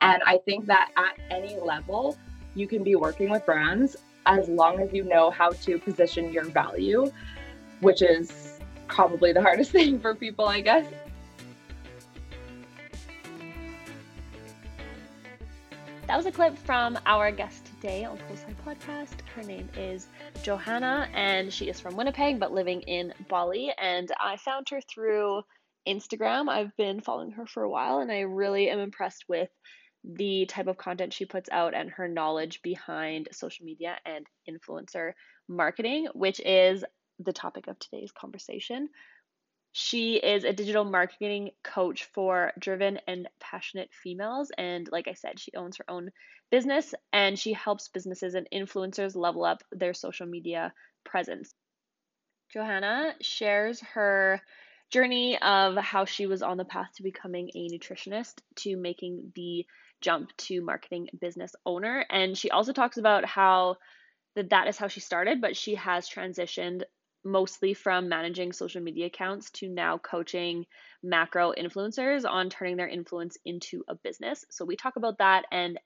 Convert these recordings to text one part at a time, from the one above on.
And I think that at any level, you can be working with brands as long as you know how to position your value, which is probably the hardest thing for people, I guess. That was a clip from our guest today on Poolside Podcast. Her name is Johanna, and she is from Winnipeg but living in Bali. And I found her through Instagram. I've been following her for a while, and I really am impressed with the type of content she puts out and her knowledge behind social media and influencer marketing, which is the topic of today's conversation. She is a digital marketing coach for driven and passionate females. And like I said, she owns her own business and she helps businesses and influencers level up their social media presence. Johanna shares her journey of how she was on the path to becoming a nutritionist to making the jump to marketing business owner. And she also talks about how that that is how she started, but she has transitioned mostly from managing social media accounts to now coaching macro influencers on turning their influence into a business. So we talk about that and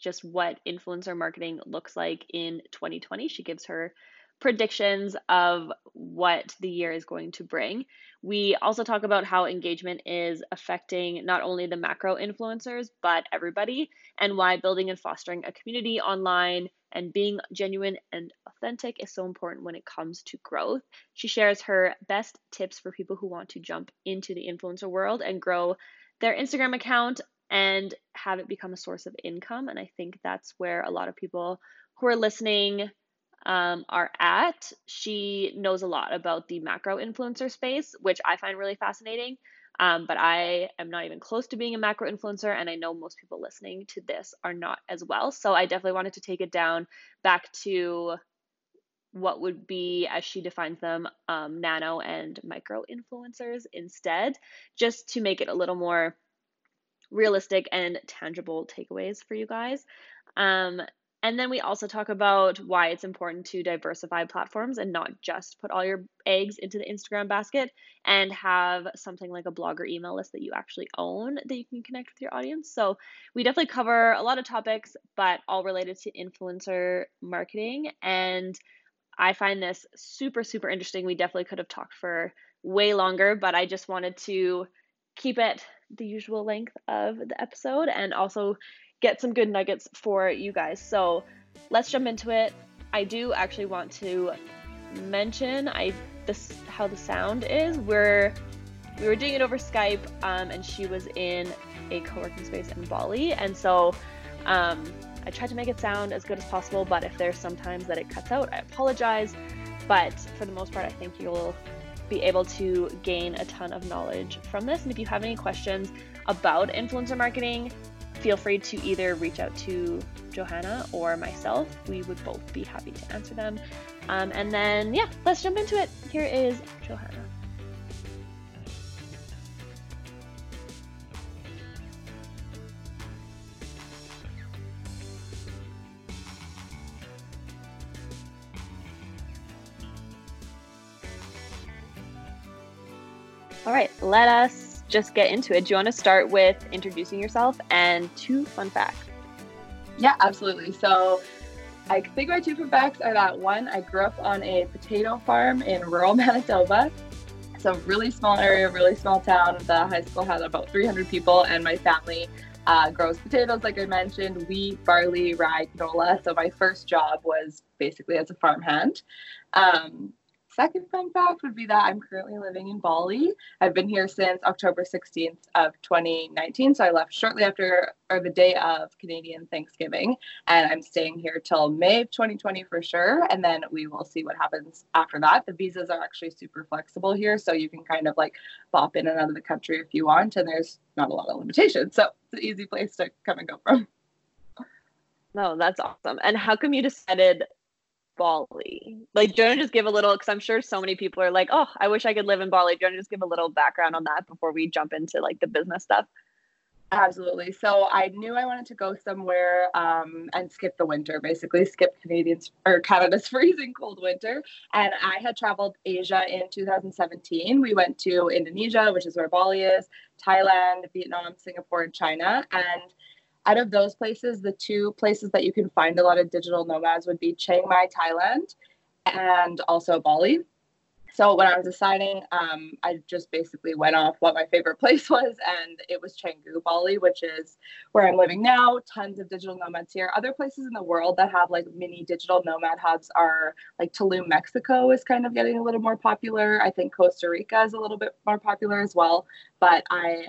just what influencer marketing looks like in 2020. She gives her predictions of what the year is going to bring. We also talk about how engagement is affecting not only the macro influencers, but everybody, and why building and fostering a community online and being genuine and authentic is so important when it comes to growth. She shares her best tips for people who want to jump into the influencer world and grow their Instagram account and have it become a source of income. And I think that's where a lot of people who are listening um, are at. She knows a lot about the macro influencer space, which I find really fascinating. Um, but I am not even close to being a macro influencer, and I know most people listening to this are not as well. So I definitely wanted to take it down back to what would be, as she defines them, um, nano and micro influencers instead, just to make it a little more realistic and tangible takeaways for you guys. Um, and then we also talk about why it's important to diversify platforms and not just put all your eggs into the Instagram basket and have something like a blog or email list that you actually own that you can connect with your audience. So we definitely cover a lot of topics, but all related to influencer marketing. And I find this super, super interesting. We definitely could have talked for way longer, but I just wanted to keep it the usual length of the episode and also get some good nuggets for you guys. So let's jump into it. I do actually want to mention I this how the sound is. We're we were doing it over Skype, um, and she was in a co-working space in Bali, and so um, I tried to make it sound as good as possible. But if there's sometimes that it cuts out, I apologize. But for the most part, I think you'll be able to gain a ton of knowledge from this. And if you have any questions about influencer marketing, feel free to either reach out to Johanna or myself. We would both be happy to answer them. Um, and then, yeah, let's jump into it. Here is Johanna. All right, let us just get into it. Do you want to start with introducing yourself and two fun facts? Yeah, absolutely. So I think my two fun facts are that one, I grew up on a potato farm in rural Manitoba. So really small area, really small town. The high school had about 300 people, and my family uh, grows potatoes, like I mentioned, wheat, barley, rye, canola. So my first job was basically as a farmhand. Um, second fun fact would be that I'm currently living in Bali. I've been here since October 16th of 2019. So I left shortly after or the day of Canadian Thanksgiving. And I'm staying here till May of 2020 for sure. And then we will see what happens after that. The visas are actually super flexible here. So you can kind of like pop in and out of the country if you want. And there's not a lot of limitations. So it's an easy place to come and go from. No, that's awesome. And how come you decided Bali? Like, do you want to just give a little? Because I'm sure so many people are like, "Oh, I wish I could live in Bali." Do you want to just give a little background on that before we jump into like the business stuff? Absolutely. So I knew I wanted to go somewhere um, and skip the winter, basically skip Canadians or Canada's freezing cold winter. And I had traveled Asia in 2017. We went to Indonesia, which is where Bali is, Thailand, Vietnam, Singapore, and China. And out of those places, the two places that you can find a lot of digital nomads would be Chiang Mai, Thailand, and also Bali. So when I was deciding, um, I just basically went off what my favorite place was, and it was Canggu, Bali, which is where I'm living now. Tons of digital nomads here. Other places in the world that have like mini digital nomad hubs are like Tulum, Mexico is kind of getting a little more popular. I think Costa Rica is a little bit more popular as well. But I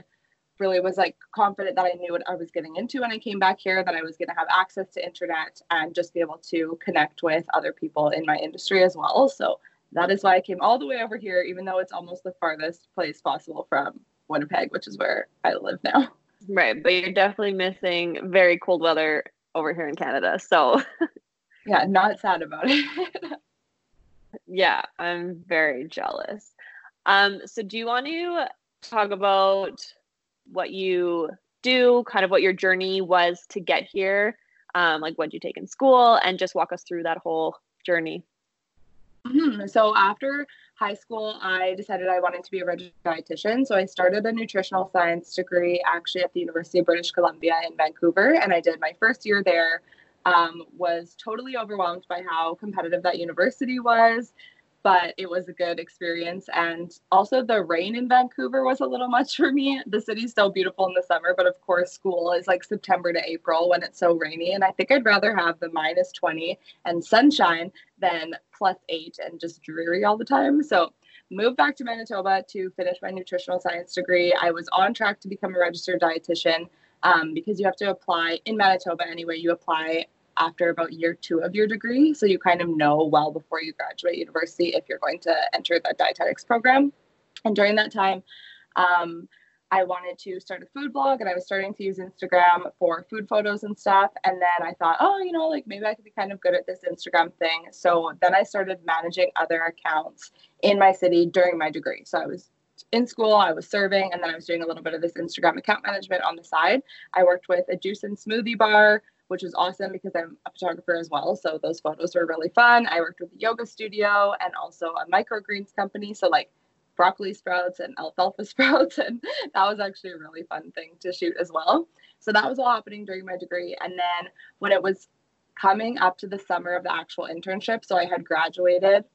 really was like confident that I knew what I was getting into when I came back here, that I was going to have access to internet and just be able to connect with other people in my industry as well. So that is why I came all the way over here, even though it's almost the farthest place possible from Winnipeg, which is where I live now. Right, but you're definitely missing very cold weather over here in Canada. So, yeah, not sad about it. yeah, I'm very jealous. Um, so do you want to talk about what you do, kind of what your journey was to get here, um, like what you take in school, and just walk us through that whole journey. Mm-hmm. So after high school, I decided I wanted to be a registered dietitian. So I started a nutritional science degree actually at the University of British Columbia in Vancouver, and I did my first year there. Um, was totally overwhelmed by how competitive that university was but it was a good experience. And also, the rain in Vancouver was a little much for me. The city's so beautiful in the summer, but of course, school is like September to April when it's so rainy. And I think I'd rather have the minus 20 and sunshine than plus eight and just dreary all the time. So, moved back to Manitoba to finish my nutritional science degree. I was on track to become a registered dietitian. Um, because you have to apply in Manitoba anyway, you apply after about year two of your degree. So you kind of know well before you graduate university if you're going to enter the dietetics program. And during that time, um, I wanted to start a food blog and I was starting to use Instagram for food photos and stuff. And then I thought, oh, you know, like maybe I could be kind of good at this Instagram thing. So then I started managing other accounts in my city during my degree. So I was in school, I was serving, and then I was doing a little bit of this Instagram account management on the side. I worked with a juice and smoothie bar which was awesome because I'm a photographer as well. So those photos were really fun. I worked with a yoga studio and also a microgreens company. So like broccoli sprouts and alfalfa sprouts. And that was actually a really fun thing to shoot as well. So that was all happening during my degree. And then when it was coming up to the summer of the actual internship, so I had graduated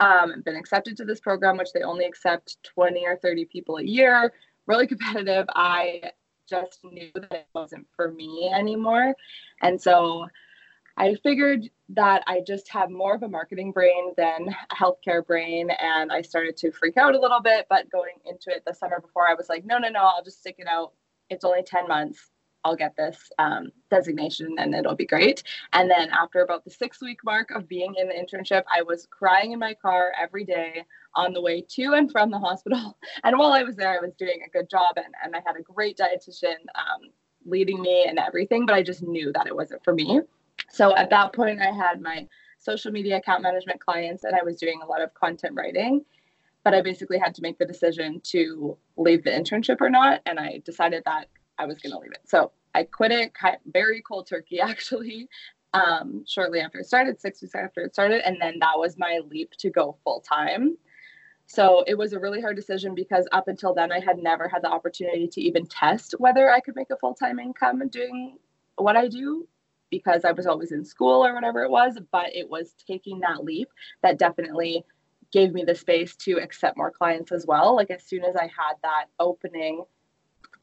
um, been accepted to this program, which they only accept 20 or 30 people a year, really competitive. I just knew that it wasn't for me anymore. And so I figured that I just have more of a marketing brain than a healthcare brain. And I started to freak out a little bit. But going into it the summer before, I was like, no, no, no, I'll just stick it out. It's only 10 months. I'll get this um, designation and it'll be great. And then after about the six week mark of being in the internship, I was crying in my car every day on the way to and from the hospital. And while I was there, I was doing a good job and, and I had a great dietitian um, leading me and everything, but I just knew that it wasn't for me. So at that point, I had my social media account management clients and I was doing a lot of content writing. But I basically had to make the decision to leave the internship or not. And I decided that I was going to leave it. So I quit it very cold turkey, actually, um, shortly after it started, six weeks after it started. And then that was my leap to go full time. So it was a really hard decision because up until then, I had never had the opportunity to even test whether I could make a full time income doing what I do because I was always in school or whatever it was. But it was taking that leap that definitely gave me the space to accept more clients as well. Like as soon as I had that opening,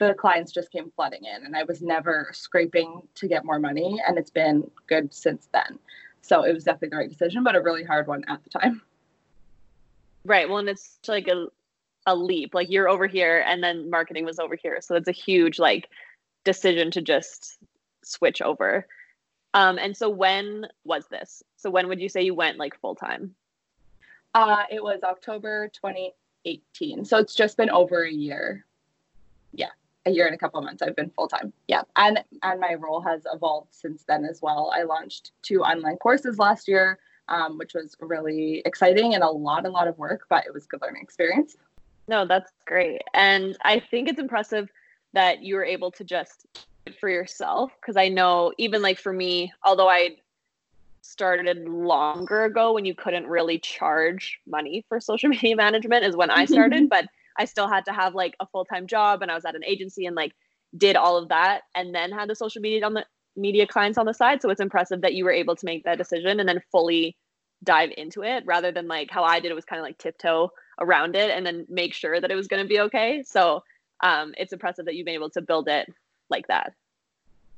the clients just came flooding in, and I was never scraping to get more money. And it's been good since then. So it was definitely the right decision, but a really hard one at the time. Right. Well, and it's like a a leap. Like you're over here and then marketing was over here. So it's a huge like decision to just switch over. Um and so when was this? So when would you say you went like full time? Uh it was October 2018. So it's just been over a year. Yeah. A year and a couple months I've been full time. Yeah. And and my role has evolved since then as well. I launched two online courses last year um, which was really exciting and a lot, a lot of work, but it was a good learning experience. No, that's great. And I think it's impressive that you were able to just for yourself because I know even like for me, although I started longer ago when you couldn't really charge money for social media management is when I started, but I still had to have like a full-time job and I was at an agency and like did all of that and then had the social media on the media clients on the side. So it's impressive that you were able to make that decision and then fully dive into it rather than like how I did it was kind of like tiptoe around it and then make sure that it was going to be okay. So um, it's impressive that you've been able to build it like that.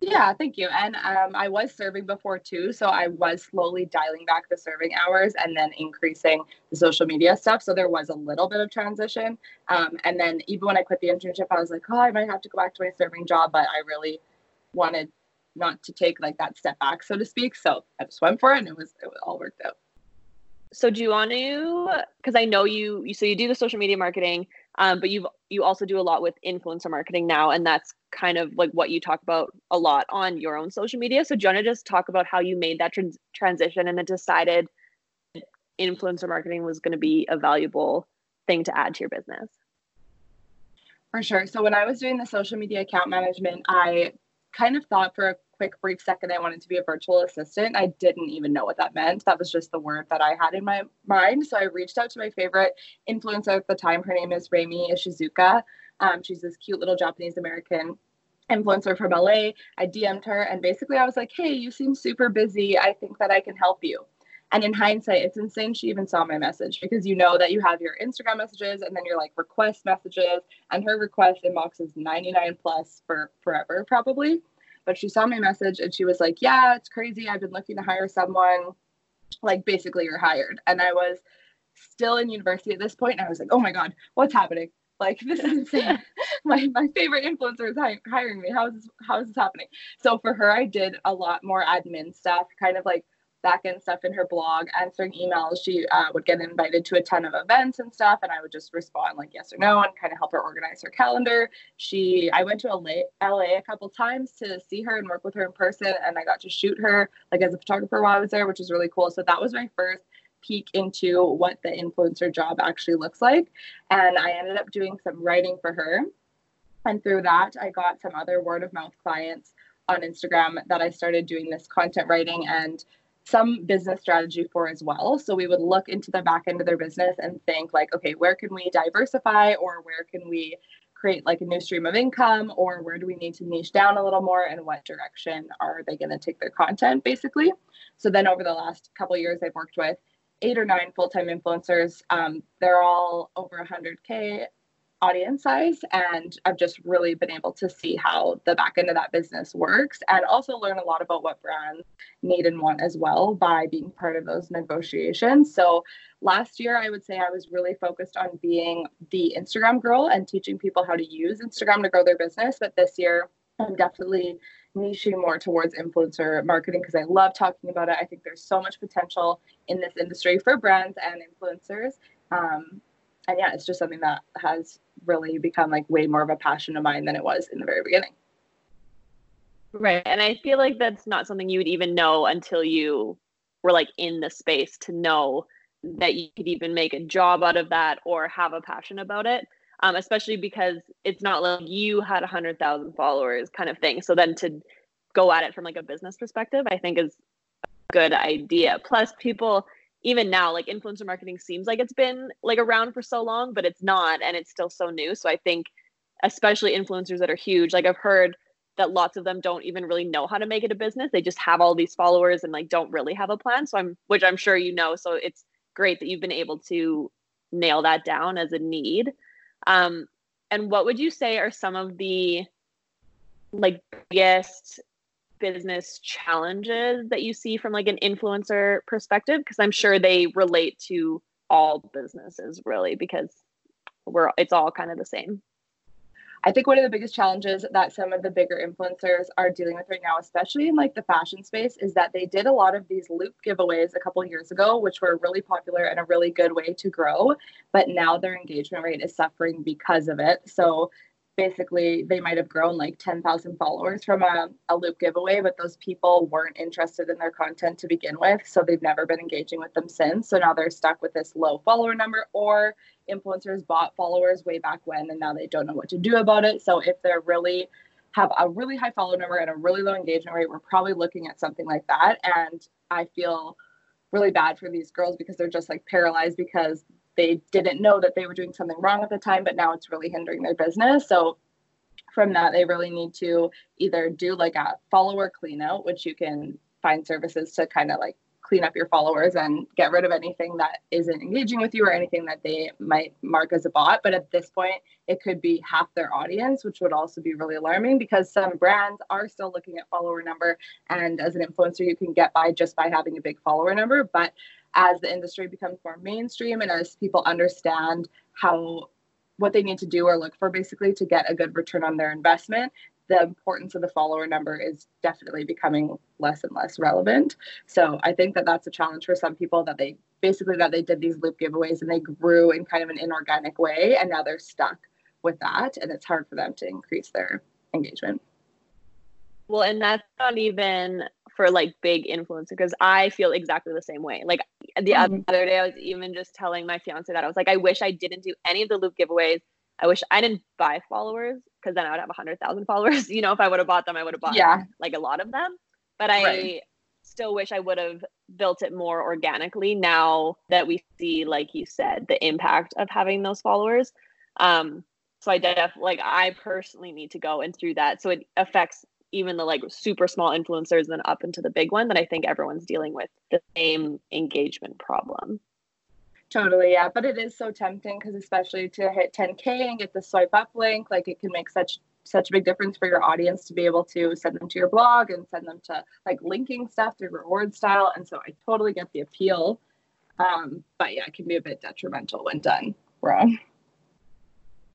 Yeah, thank you. And um, I was serving before too, so I was slowly dialing back the serving hours and then increasing the social media stuff. So there was a little bit of transition. Um, and then even when I quit the internship, I was like, oh, I might have to go back to my serving job, but I really wanted not to take like that step back, so to speak. So I just went for it, and it was it all worked out so do you want to because i know you, you so you do the social media marketing um, but you you also do a lot with influencer marketing now and that's kind of like what you talk about a lot on your own social media. So do you want to just talk about how you made that trans- transition and then decided influencer marketing was going to be a valuable thing to add to your business? For sure. So when i was doing the social media account management i kind of thought for a quick brief second I wanted to be a virtual assistant. I didn't even know what that meant. That was just the word that I had in my mind. So I reached out to my favorite influencer at the time. Her name is Remi Ishizuka. Um, she's this cute little Japanese American influencer from LA. I DM'd her and basically I was like, hey, you seem super busy. I think that I can help you. And in hindsight, it's insane she even saw my message because you know that you have your Instagram messages and then your like request messages, and her request inbox is 99 plus for forever, probably. But she saw my message and she was like, Yeah, it's crazy. I've been looking to hire someone. Like, basically, you're hired. And I was still in university at this point, and I was like, Oh my God, what's happening? Like this is insane. my my favorite influencer is hi- hiring me. How is this, how is this happening? So for her, I did a lot more admin stuff, kind of like back end stuff in her blog, answering emails. She uh, would get invited to a ton of events and stuff, and I would just respond like yes or no and kind of help her organize her calendar. She, I went to LA, LA a couple times to see her and work with her in person, and I got to shoot her like as a photographer while I was there, which was really cool. So that was my first peek into what the influencer job actually looks like, and I ended up doing some writing for her. And through that, I got some other word of mouth clients on Instagram that I started doing this content writing and some business strategy for as well. So we would look into the back end of their business and think like, okay, where can we diversify or where can we create like a new stream of income or where do we need to niche down a little more and what direction are they going to take their content basically. So then over the last couple years, I've worked with eight or nine full-time influencers. Um, they're all over 100k audience size and i've just really been able to see how the back end of that business works and also learn a lot about what brands need and want as well by being part of those negotiations so last year i would say i was really focused on being the instagram girl and teaching people how to use instagram to grow their business but this year i'm definitely niching more towards influencer marketing because I love talking about it. I think there's so much potential in this industry for brands and influencers. Um, and yeah, it's just something that has really become like way more of a passion of mine than it was in the very beginning. Right. And I feel like that's not something you would even know until you were like in the space to know that you could even make a job out of that or have a passion about it. Um, especially because it's not like you had a hundred thousand followers kind of thing. So then to go at it from like a business perspective, I think is a good idea. Plus people even now like influencer marketing seems like it's been like around for so long but it's not and it's still so new. So i think especially influencers that are huge like i've heard that lots of them don't even really know how to make it a business. They just have all these followers and like don't really have a plan. So i'm which i'm sure you know. So it's great that you've been able to nail that down as a need. Um and what would you say are some of the like biggest business challenges that you see from like an influencer perspective because i'm sure they relate to all businesses really because we're it's all kind of the same I think one of the biggest challenges that some of the bigger influencers are dealing with right now, especially in like the fashion space, is that they did a lot of these loop giveaways a couple years ago, which were really popular and a really good way to grow. But now their engagement rate is suffering because of it. So basically they might have grown like 10,000 followers from a, a loop giveaway, but those people weren't interested in their content to begin with. So they've never been engaging with them since. So now they're stuck with this low follower number, or influencers bought followers way back when and now they don't know what to do about it. So if they're really have a really high follower number and a really low engagement rate, we're probably looking at something like that. And I feel really bad for these girls because they're just like paralyzed because they didn't know that they were doing something wrong at the time, but now it's really hindering their business. So from that, they really need to either do like a follower clean out, which you can find services to kind of like clean up your followers and get rid of anything that isn't engaging with you or anything that they might mark as a bot. But at this point, it could be half their audience, which would also be really alarming because some brands are still looking at follower number. And as an influencer, you can get by just by having a big follower number. But as the industry becomes more mainstream and as people understand how what they need to do or look for basically to get a good return on their investment the importance of the follower number is definitely becoming less and less relevant. So i think that that's a challenge for some people that they basically that they did these loop giveaways and they grew in kind of an inorganic way and now they're stuck with that and it's hard for them to increase their engagement. Well and that's not even for like big influencer because I feel exactly the same way. Like the mm-hmm. other day, I was even just telling my fiance that I was like, I wish I didn't do any of the loop giveaways. I wish I didn't buy followers because then I would have a hundred thousand followers. You know, if I would have bought them, I would have bought yeah. like a lot of them. But I right. still wish I would have built it more organically now that we see, like you said, the impact of having those followers. Um, so I def like I personally need to go and through that. So it affects even the like super small influencers and up into the big one that I think everyone's dealing with the same engagement problem. Totally, yeah. But it is so tempting because especially to hit 10K and get the swipe up link, like it can make such such a big difference for your audience to be able to send them to your blog and send them to like linking stuff through rewardStyle. And so I totally get the appeal. Um, but yeah, it can be a bit detrimental when done wrong.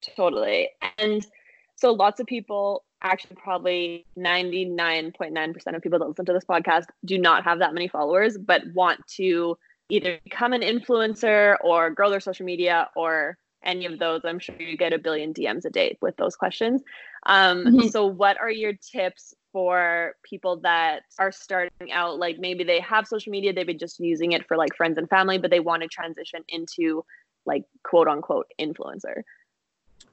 Totally. And so lots of people actually probably 99.9% of people that listen to this podcast do not have that many followers but want to either become an influencer or grow their social media or any of those. I'm sure you get a billion dms a day with those questions. Um, mm-hmm. so what are your tips for people that are starting out? Like maybe they have social media they've been just using it for like friends and family but they want to transition into like quote unquote influencer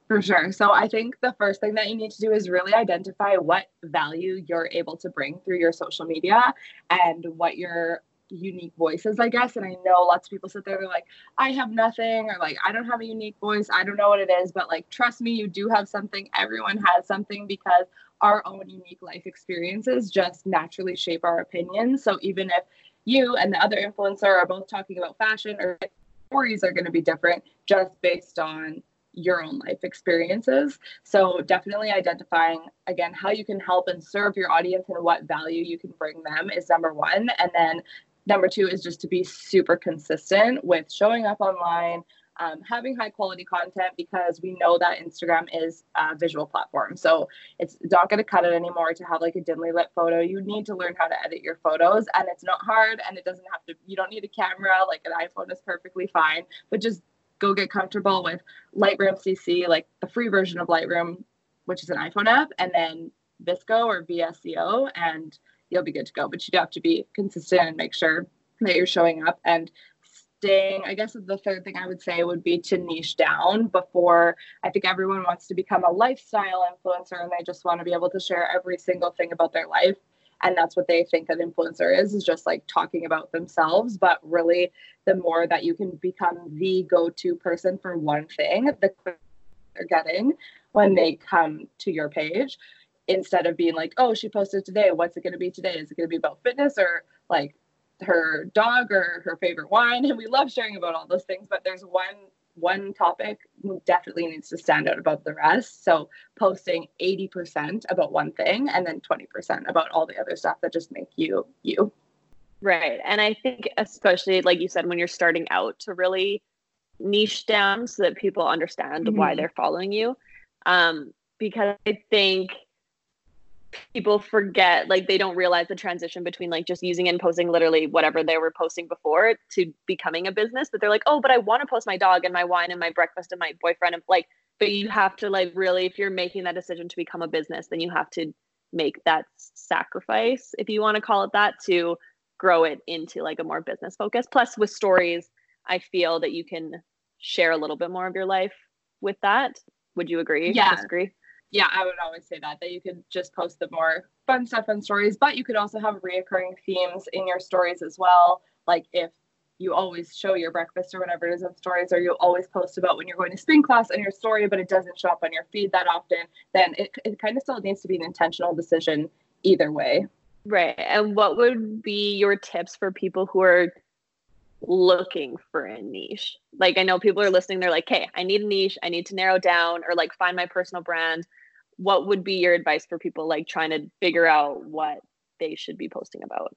for sure. So I think the first thing that you need to do is really identify what value you're able to bring through your social media and what your unique voices, I guess. And I know lots of people sit there, they're like, I have nothing, or like, I don't have a unique voice. I don't know what it is. But like, trust me, you do have something. Everyone has something because our own unique life experiences just naturally shape our opinions. So even if you and the other influencer are both talking about fashion or stories are going to be different just based on your own life experiences. So, definitely identifying again how you can help and serve your audience and what value you can bring them is number one. And then number two is just to be super consistent with showing up online. Um, having high quality content because we know that Instagram is a visual platform. So it's not going to cut it anymore to have like a dimly lit photo. You need to learn how to edit your photos, and it's not hard and it doesn't have to, you don't need a camera. Like an iPhone is perfectly fine, but just go get comfortable with Lightroom CC, like the free version of Lightroom, which is an iPhone app, and then VSCO or VSCO, and you'll be good to go. But you do have to be consistent and make sure that you're showing up and staying. I guess the third thing I would say would be to niche down before I think everyone wants to become a lifestyle influencer and they just want to be able to share every single thing about their life and that's what they think an influencer is is just like talking about themselves. But really the more that you can become the go-to person for one thing the quicker they're getting when they come to your page. Instead of being like oh she posted today. What's it going to be today? Is it going to be about fitness or like her dog or her favorite wine? And we love sharing about all those things but there's one one topic definitely needs to stand out above the rest. So posting 80% about one thing and then 20% about all the other stuff that just make you you. Right. And I think especially like you said when you're starting out to really niche down so that people understand mm-hmm. why they're following you. Um because I think people forget like they don't realize the transition between like just using and posting literally whatever they were posting before to becoming a business but they're like oh but i want to post my dog and my wine and my breakfast and my boyfriend and like but you have to like really if you're making that decision to become a business then you have to make that sacrifice if you want to call it that to grow it into like a more business focus. Plus with stories i feel that you can share a little bit more of your life with that. Would you agree? Yeah. Disagree yeah, I would always say that that you could just post the more fun stuff and stories, but you could also have reoccurring themes in your stories as well. Like if you always show your breakfast or whatever it is on stories, or you always post about when you're going to spin class on your story, but it doesn't show up on your feed that often, then it, it kind of still needs to be an intentional decision either way. Right. And what would be your tips for people who are looking for a niche? Like, I know people are listening, they're like, hey, I need a niche, I need to narrow down or like find my personal brand. What would be your advice for people like trying to figure out what they should be posting about?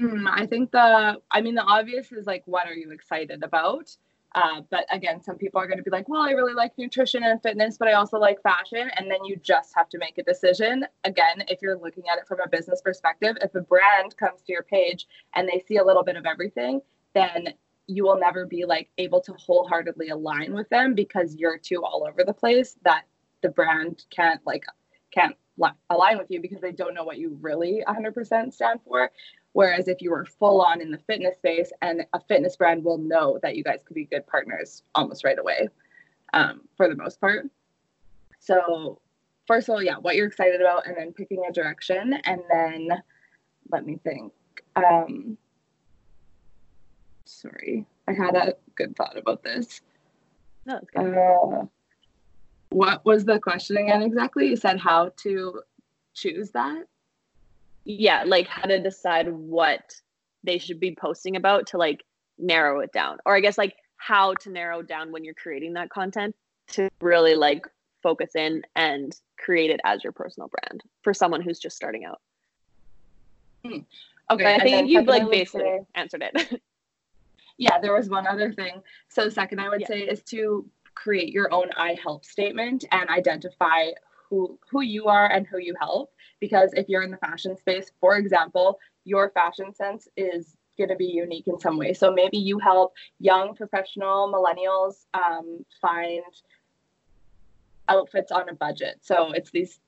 Mm, I think the, I mean, the obvious is like, what are you excited about? Uh, but again, some people are going to be like, well, I really like nutrition and fitness, but I also like fashion. And then you just have to make a decision. Again, if you're looking at it from a business perspective, if a brand comes to your page and they see a little bit of everything, then you will never be like able to wholeheartedly align with them because you're too all over the place that the brand can't like can't align with you because they don't know what you really 100% stand for. Whereas if you were full on in the fitness space and a fitness brand will know that you guys could be good partners almost right away um, for the most part. So first of all yeah what you're excited about and then picking a direction and then let me think um, sorry i had a good thought about this no, it's good. Uh, what was the question again exactly? You said how to choose that? Yeah, like how to decide what they should be posting about to like narrow it down. Or I guess like how to narrow down when you're creating that content to really like focus in and create it as your personal brand for someone who's just starting out. Hmm. Okay. I think you've like basically answered it. yeah, there was one other thing. So second I would yeah. say is to create your own I help statement and identify who who you are and who you help because if you're in the fashion space for example your fashion sense is going to be unique in some way so maybe you help young professional millennials um, find outfits on a budget so it's these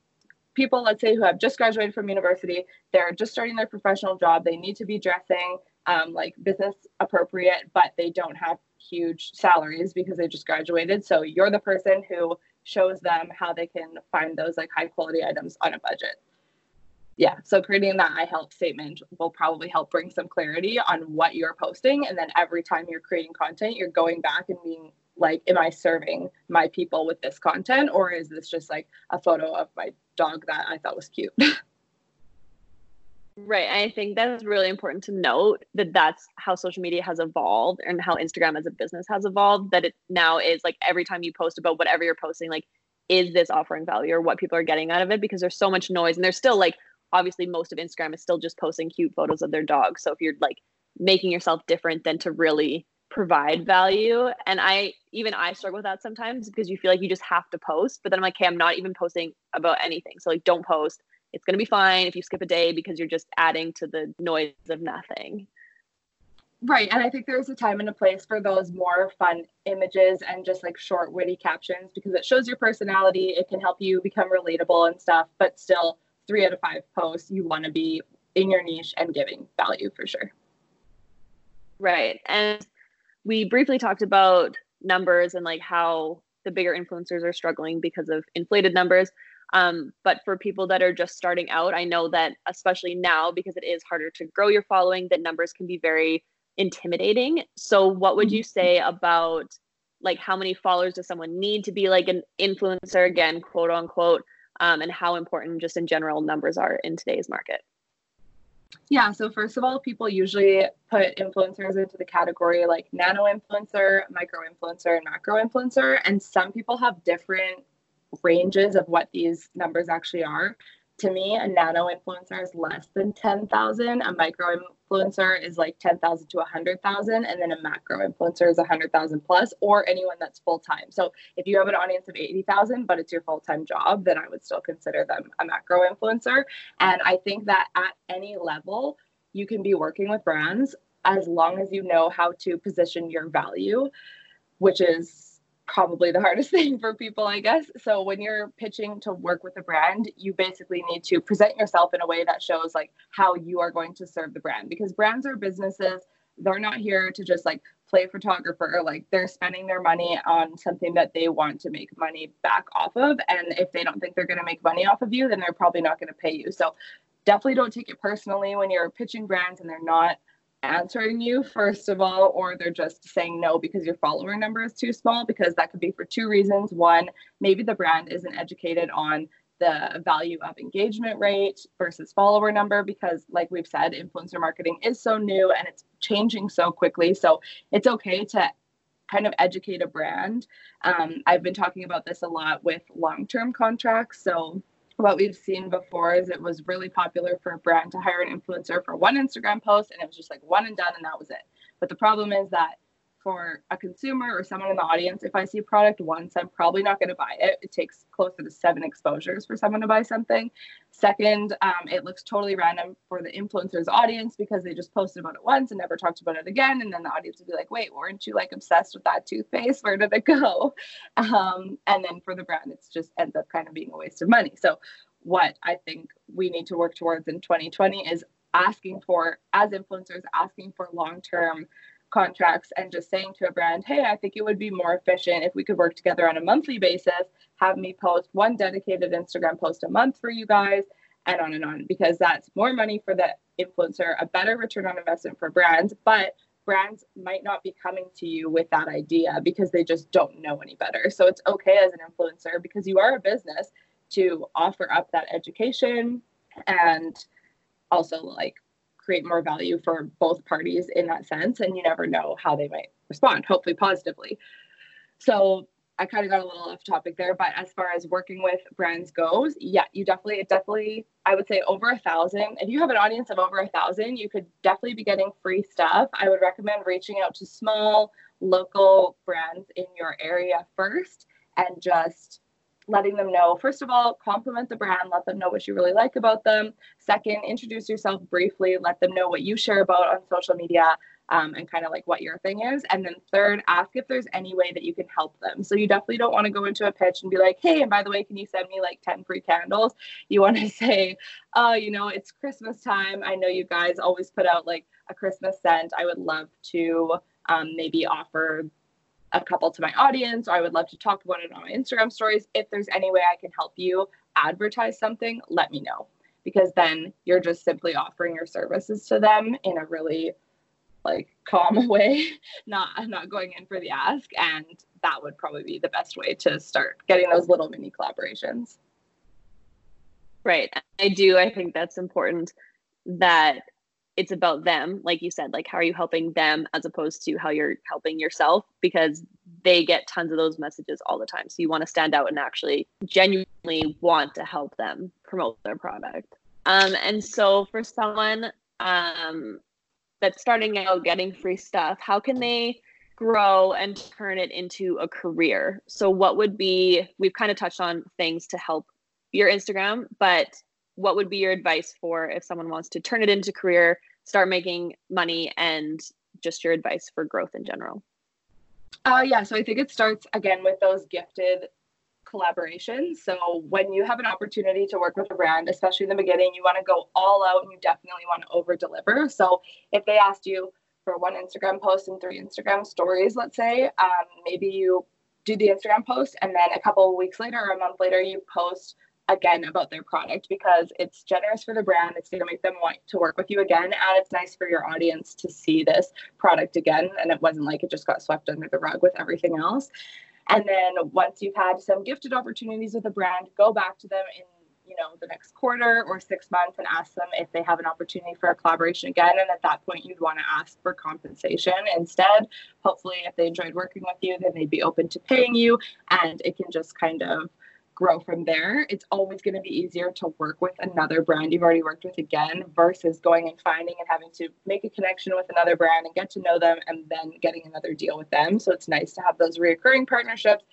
people let's say who have just graduated from university they're just starting their professional job they need to be dressing um, like business appropriate but they don't have huge salaries because they just graduated. So you're the person who shows them how they can find those like high quality items on a budget. Yeah, so creating that I help statement will probably help bring some clarity on what you're posting. And then every time you're creating content, you're going back and being like, am I serving my people with this content? Or is this just like a photo of my dog that I thought was cute? Right. I think that's really important to note that that's how social media has evolved and how Instagram as a business has evolved. That it now is like every time you post about whatever you're posting, like, is this offering value or what people are getting out of it? Because there's so much noise and there's still like, obviously, most of Instagram is still just posting cute photos of their dog. So if you're like making yourself different than to really provide value, and I even I struggle with that sometimes because you feel like you just have to post, but then I'm like, hey, I'm not even posting about anything. So like, don't post it's going to be fine if you skip a day because you're just adding to the noise of nothing. Right. And I think there's a time and a place for those more fun images and just like short, witty captions because it shows your personality. It can help you become relatable and stuff. But still, three out of five posts, you want to be in your niche and giving value for sure. Right. And we briefly talked about numbers and like how the bigger influencers are struggling because of inflated numbers. Um, but for people that are just starting out, I know that especially now because it is harder to grow your following, that numbers can be very intimidating. So, what would you mm-hmm. say about like how many followers does someone need to be like an influencer again, quote unquote, um, and how important just in general numbers are in today's market? Yeah, so first of all, people usually put influencers into the category like nano influencer, micro influencer, and macro influencer. And some people have different ranges of what these numbers actually are. To me, a nano influencer is less than 10,000. A micro influencer is like 10,000 to 100,000. And then a macro influencer is 100,000 plus, or anyone that's full time. So if you have an audience of 80,000, but it's your full time job, then I would still consider them a macro influencer. And I think that at any level, you can be working with brands as long as you know how to position your value, which is probably the hardest thing for people, I guess. So when you're pitching to work with a brand, you basically need to present yourself in a way that shows like how you are going to serve the brand because brands are businesses. They're not here to just like play photographer. Like they're spending their money on something that they want to make money back off of. And if they don't think they're going to make money off of you, then they're probably not going to pay you. So definitely don't take it personally when you're pitching brands and they're not answering you first of all or they're just saying no because your follower number is too small because that could be for two reasons. One maybe the brand isn't educated on the value of engagement rate versus follower number because like we've said influencer marketing is so new and it's changing so quickly. So it's okay to kind of educate a brand. Um, i've been talking about this a lot with long-term contracts. So what we've seen before is it was really popular for a brand to hire an influencer for one Instagram post and it was just like one and done and that was it. But the problem is that for a consumer or someone in the audience, if I see a product once, I'm probably not going to buy it. It takes closer to seven exposures for someone to buy something. Second, um, it looks totally random for the influencer's audience because they just posted about it once and never talked about it again. And then the audience would be like, wait, weren't you like obsessed with that toothpaste? Where did it go? Um, and then for the brand, it's just ends up kind of being a waste of money. So, what I think we need to work towards in 2020 is asking for, as influencers, asking for long term contracts and just saying to a brand, hey, I think it would be more efficient if we could work together on a monthly basis, have me post one dedicated Instagram post a month for you guys, and on and on, because that's more money for the influencer, a better return on investment for brands. But brands might not be coming to you with that idea because they just don't know any better. So it's okay as an influencer because you are a business to offer up that education and also like create more value for both parties in that sense. And you never know how they might respond, hopefully positively. So I kind of got a little off topic there, but as far as working with brands goes, yeah, you definitely, it definitely, I would say over a thousand. If you have an audience of over a thousand, you could definitely be getting free stuff. I would recommend reaching out to small local brands in your area first and just letting them know first of all compliment the brand let them know what you really like about them. Second introduce yourself briefly let them know what you share about on social media um, and kind of like what your thing is. And then third ask if there's any way that you can help them. So you definitely don't want to go into a pitch and be like hey and by the way can you send me like 10 free candles? You want to say oh you know it's christmas time. I know you guys always put out like a christmas scent. I would love to um, maybe offer a couple to my audience, or I would love to talk about it on my Instagram stories. If there's any way I can help you advertise something, let me know because then you're just simply offering your services to them in a really like calm way, not not going in for the ask, and that would probably be the best way to start getting those little mini collaborations. Right. I do. I think that's important that it's about them like you said like how are you helping them as opposed to how you're helping yourself? Because they get tons of those messages all the time. So you want to stand out and actually genuinely want to help them promote their product. Um, and so for someone um, that's starting out getting free stuff how can they grow and turn it into a career? So what would be we've kind of touched on things to help your instagram but what would be your advice for if someone wants to turn it into career, start making money, and just your advice for growth in general? Uh, yeah, so I think it starts again with those gifted collaborations. So when you have an opportunity to work with a brand, especially in the beginning, you want to go all out and you definitely want to over deliver. So if they asked you for one Instagram post and three Instagram stories, let's say, um, maybe you do the Instagram post and then a couple of weeks later or a month later you post again about their product because it's generous for the brand. It's going to make them want to work with you again. And it's nice for your audience to see this product again. And it wasn't like it just got swept under the rug with everything else. And then once you've had some gifted opportunities with a brand, go back to them in you know the next quarter or six months and ask them if they have an opportunity for a collaboration again and at that point you'd want to ask for compensation instead hopefully if they enjoyed working with you then they'd be open to paying you and it can just kind of grow from there. It's always going to be easier to work with another brand you've already worked with again versus going and finding and having to make a connection with another brand and get to know them and then getting another deal with them. So it's nice to have those reoccurring partnerships.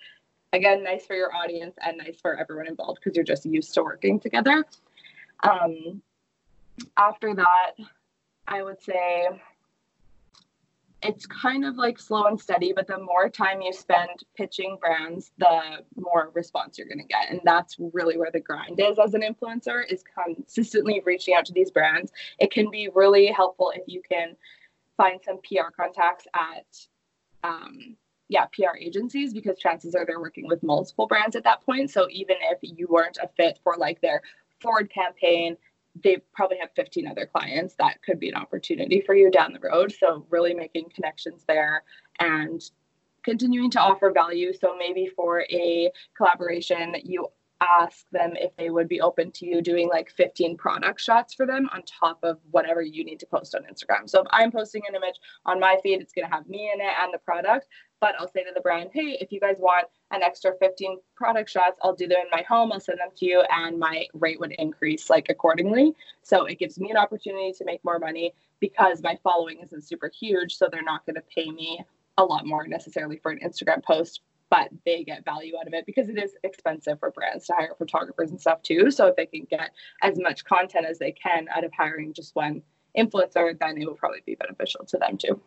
Again, nice for your audience and nice for everyone involved because you're just used to working together. Um, after that, I would say it's kind of like slow and steady, but the more time you spend pitching brands, the more response you're going to get. And that's really where the grind is as an influencer is consistently reaching out to these brands. It can be really helpful if you can find some PR contacts at um, yeah, PR agencies because chances are they're working with multiple brands at that point. So even if you weren't a fit for like their Ford campaign, they probably have 15 other clients that could be an opportunity for you down the road. So, really making connections there and continuing to offer value. So, maybe for a collaboration, you ask them if they would be open to you doing like 15 product shots for them on top of whatever you need to post on Instagram. So if I'm posting an image on my feed, it's going to have me in it and the product. But I'll say to the brand, hey, if you guys want an extra 15 product shots, I'll do them in my home, I'll send them to you, and my rate would increase like accordingly. So it gives me an opportunity to make more money because my following isn't super huge. So they're not going to pay me a lot more necessarily for an Instagram post but they get value out of it because it is expensive for brands to hire photographers and stuff too. So if they can get as much content as they can out of hiring just one influencer, then it will probably be beneficial to them too.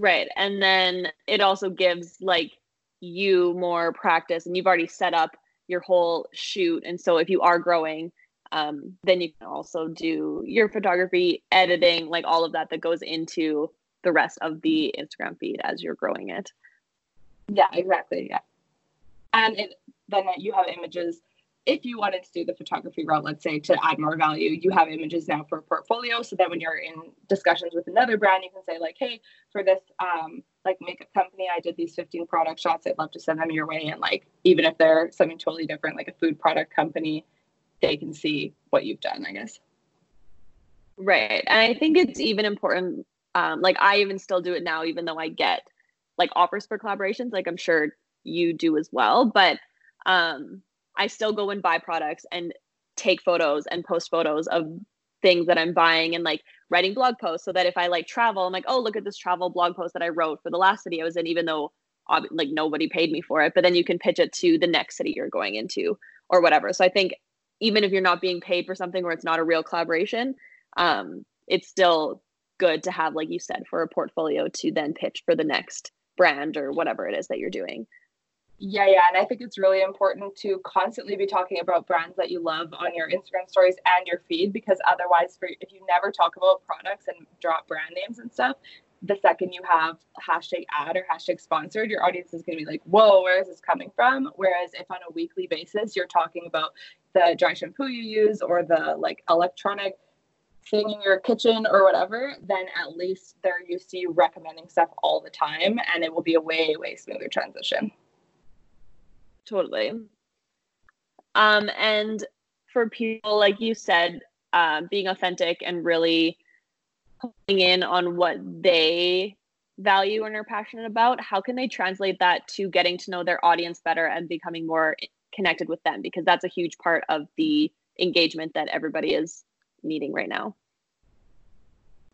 Right. And then it also gives like you more practice and you've already set up your whole shoot. And so if you are growing, um, then you can also do your photography, editing, like all of that that goes into the rest of the Instagram feed as you're growing it. Yeah, exactly. Yeah. And it, then you have images. If you wanted to do the photography route, let's say to add more value, you have images now for a portfolio. So that when you're in discussions with another brand, you can say like, "Hey, for this um, like makeup company, I did these 15 product shots. I'd love to send them your way." And like, even if they're something totally different, like a food product company, they can see what you've done. I guess. Right, and I think it's even important um, like I even still do it now, even though I get like offers for collaborations. Like I'm sure you do as well, but um, I still go and buy products and take photos and post photos of things that I'm buying and like writing blog posts so that if I like travel, I'm like, oh, look at this travel blog post that I wrote for the last city I was in, even though like nobody paid me for it. But then you can pitch it to the next city you're going into or whatever. So I think even if you're not being paid for something or it's not a real collaboration, um, it's still good to have, like you said, for a portfolio to then pitch for the next brand or whatever it is that you're doing. Yeah, yeah. And I think it's really important to constantly be talking about brands that you love on your Instagram stories and your feed because otherwise, for, if you never talk about products and drop brand names and stuff, the second you have hashtag ad or hashtag sponsored, your audience is going to be like, whoa, where is this coming from? Whereas if on a weekly basis you're talking about the dry shampoo you use or the like electronic thing in your kitchen or whatever, then at least they're used to you recommending stuff all the time and it will be a way, way smoother transition. Totally. Um, and for people, like you said, uh, being authentic and really pulling in on what they value and are passionate about, how can they translate that to getting to know their audience better and becoming more connected with them? Because that's a huge part of the engagement that everybody is needing right now?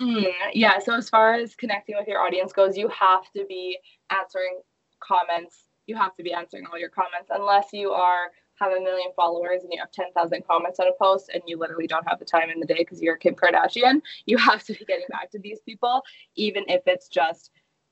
Mm, yeah. So as far as connecting with your audience goes, you have to be answering comments. You have to be answering all your comments unless you are have a million followers and you have 10,000 comments on a post and you literally don't have the time in the day because you're Kim Kardashian. You have to be getting back to these people, even if it's just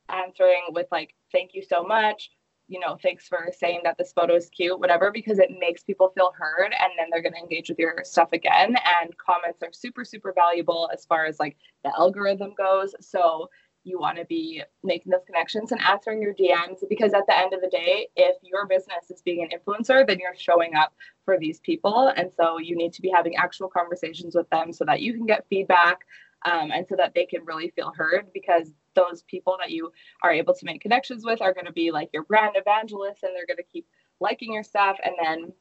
answering with like, thank you so much you know, thanks for saying that this photo is cute, whatever, because it makes people feel heard and then they're going to engage with your stuff again. And comments are super, super valuable as far as like the algorithm goes. So you want to be making those connections and answering your DMs because at the end of the day, if your business is being an influencer, then you're showing up for these people. And so you need to be having actual conversations with them so that you can get feedback um, and so that they can really feel heard because those people that you are able to make connections with are going to be like your brand evangelists and they're going to keep liking your stuff and then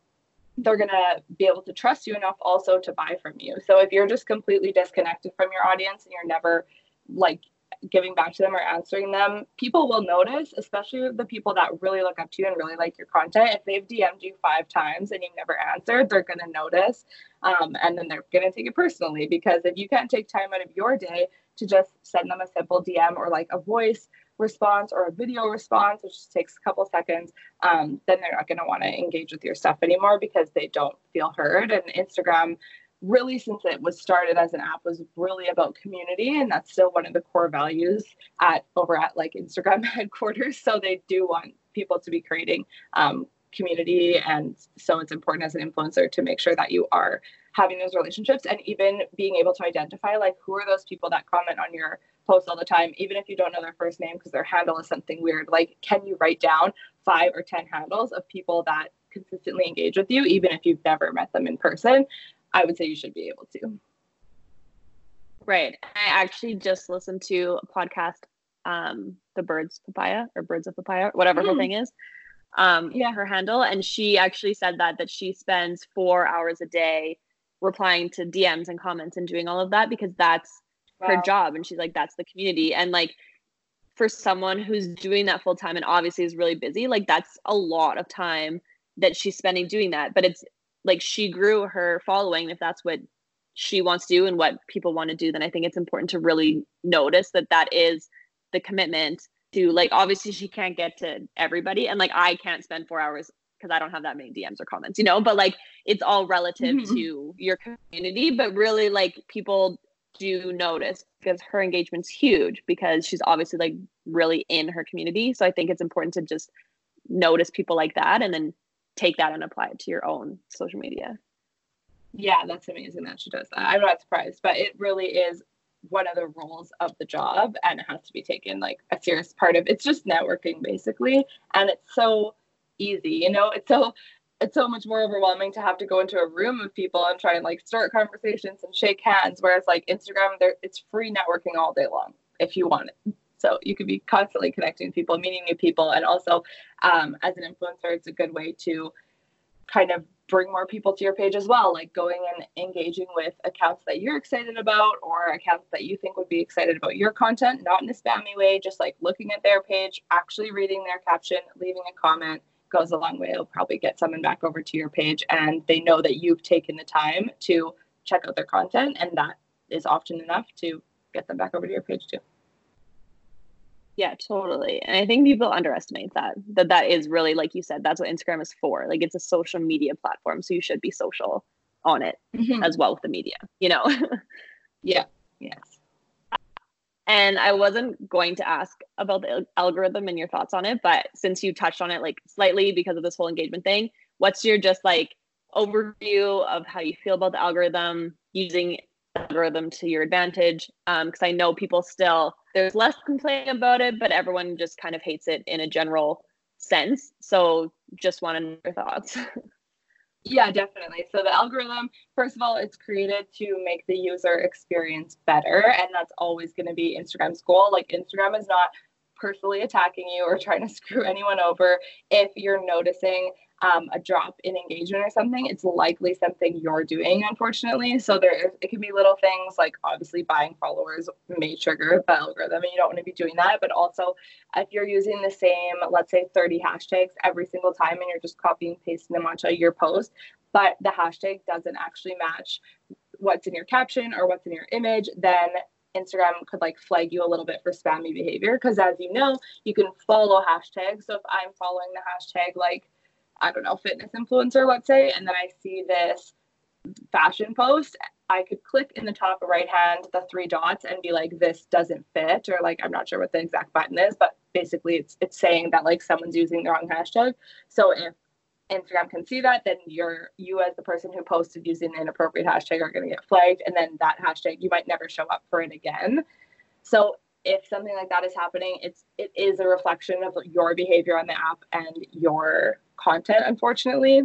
they're going to be able to trust you enough also to buy from you. So if you're just completely disconnected from your audience and you're never like giving back to them or answering them, people will notice, especially the people that really look up to you and really like your content. If they've DM'd you five times and you've never answered, they're going to notice. Um, and then they're going to take it personally because if you can't take time out of your day to just send them a simple DM or like a voice response or a video response, which just takes a couple seconds, um, then they're not going to want to engage with your stuff anymore because they don't feel heard. And Instagram really since it was started as an app was really about community and that's still one of the core values at over at like instagram headquarters so they do want people to be creating um, community and so it's important as an influencer to make sure that you are having those relationships and even being able to identify like who are those people that comment on your post all the time even if you don't know their first name because their handle is something weird like can you write down five or ten handles of people that consistently engage with you, even if you've never met them in person. I would say you should be able to. Right. I actually just listened to a podcast, um, The Birds Papaya or Birds of Papaya, whatever mm. her thing is. Um, yeah, her handle. And she actually said that that she spends four hours a day replying to DMs and comments and doing all of that because that's wow. her job. And she's like, that's the community. And like for someone who's doing that full time and obviously is really busy, like that's a lot of time that she's spending doing that. But it's like she grew her following if that's what she wants to do and what people want to do then i think it's important to really notice that that is the commitment to like obviously she can't get to everybody and like i can't spend four hours because i don't have that many dms or comments you know but like it's all relative mm-hmm. to your community but really like people do notice because her engagement's huge because she's obviously like really in her community so i think it's important to just notice people like that and then take that and apply it to your own social media. Yeah, that's amazing that she does that. I'm not surprised, but it really is one of the roles of the job and it has to be taken like a serious part of it's just networking basically. And it's so easy you know? It's so it's so much more overwhelming to have to go into a room of people and try and like start conversations and shake hands whereas like instagram there it's free networking all day long if you want it so you could be constantly connecting with people meeting new people and also um, as an influencer it's a good way to kind of bring more people to your page as well, like going and engaging with accounts that you're excited about or accounts that you think would be excited about your content, not in a spammy way, just like looking at their page, actually reading their caption, leaving a comment goes a long way. It'll probably get someone back over to your page and they know that you've taken the time to check out their content and that is often enough to get them back over to your page too. Yeah, totally. And I think people underestimate that. That that is really like you said, that's what Instagram is for. Like it's a social media platform, so you should be social on it mm-hmm. as well with the media, you know. yeah. Yes. And I wasn't going to ask about the algorithm and your thoughts on it, but since you touched on it like slightly because of this whole engagement thing, what's your just like overview of how you feel about the algorithm using algorithm to your advantage because um, i know people still there's less complaining about it but everyone just kind of hates it in a general sense. So just to know your thoughts. Yeah definitely. So the algorithm first of all it's created to make the user experience better and that's always going to be instagram's goal. Like instagram is not personally attacking you or trying to screw anyone over. If you're noticing um, a drop in engagement or something, it's likely something you're doing, unfortunately. So there, it can be little things like obviously buying followers may trigger the algorithm, and you don't want to be doing that. But also, if you're using the same, let's say, 30 hashtags every single time, and you're just copying and pasting them onto your post, but the hashtag doesn't actually match what's in your caption or what's in your image, then Instagram could like flag you a little bit for spammy behavior. Because as you know, you can follow hashtags. So if I'm following the hashtag like I don't know, fitness influencer, let's say, and then I see this fashion post, I could click in the top right hand the three dots and be like, this doesn't fit, or like I'm not sure what the exact button is, but basically it's it's saying that like someone's using the wrong hashtag. So if Instagram can see that, then you're you as the person who posted using an inappropriate hashtag are going to get flagged, and then that hashtag you might never show up for it again. So if something like that is happening, it's it is a reflection of your behavior on the app and your content, unfortunately.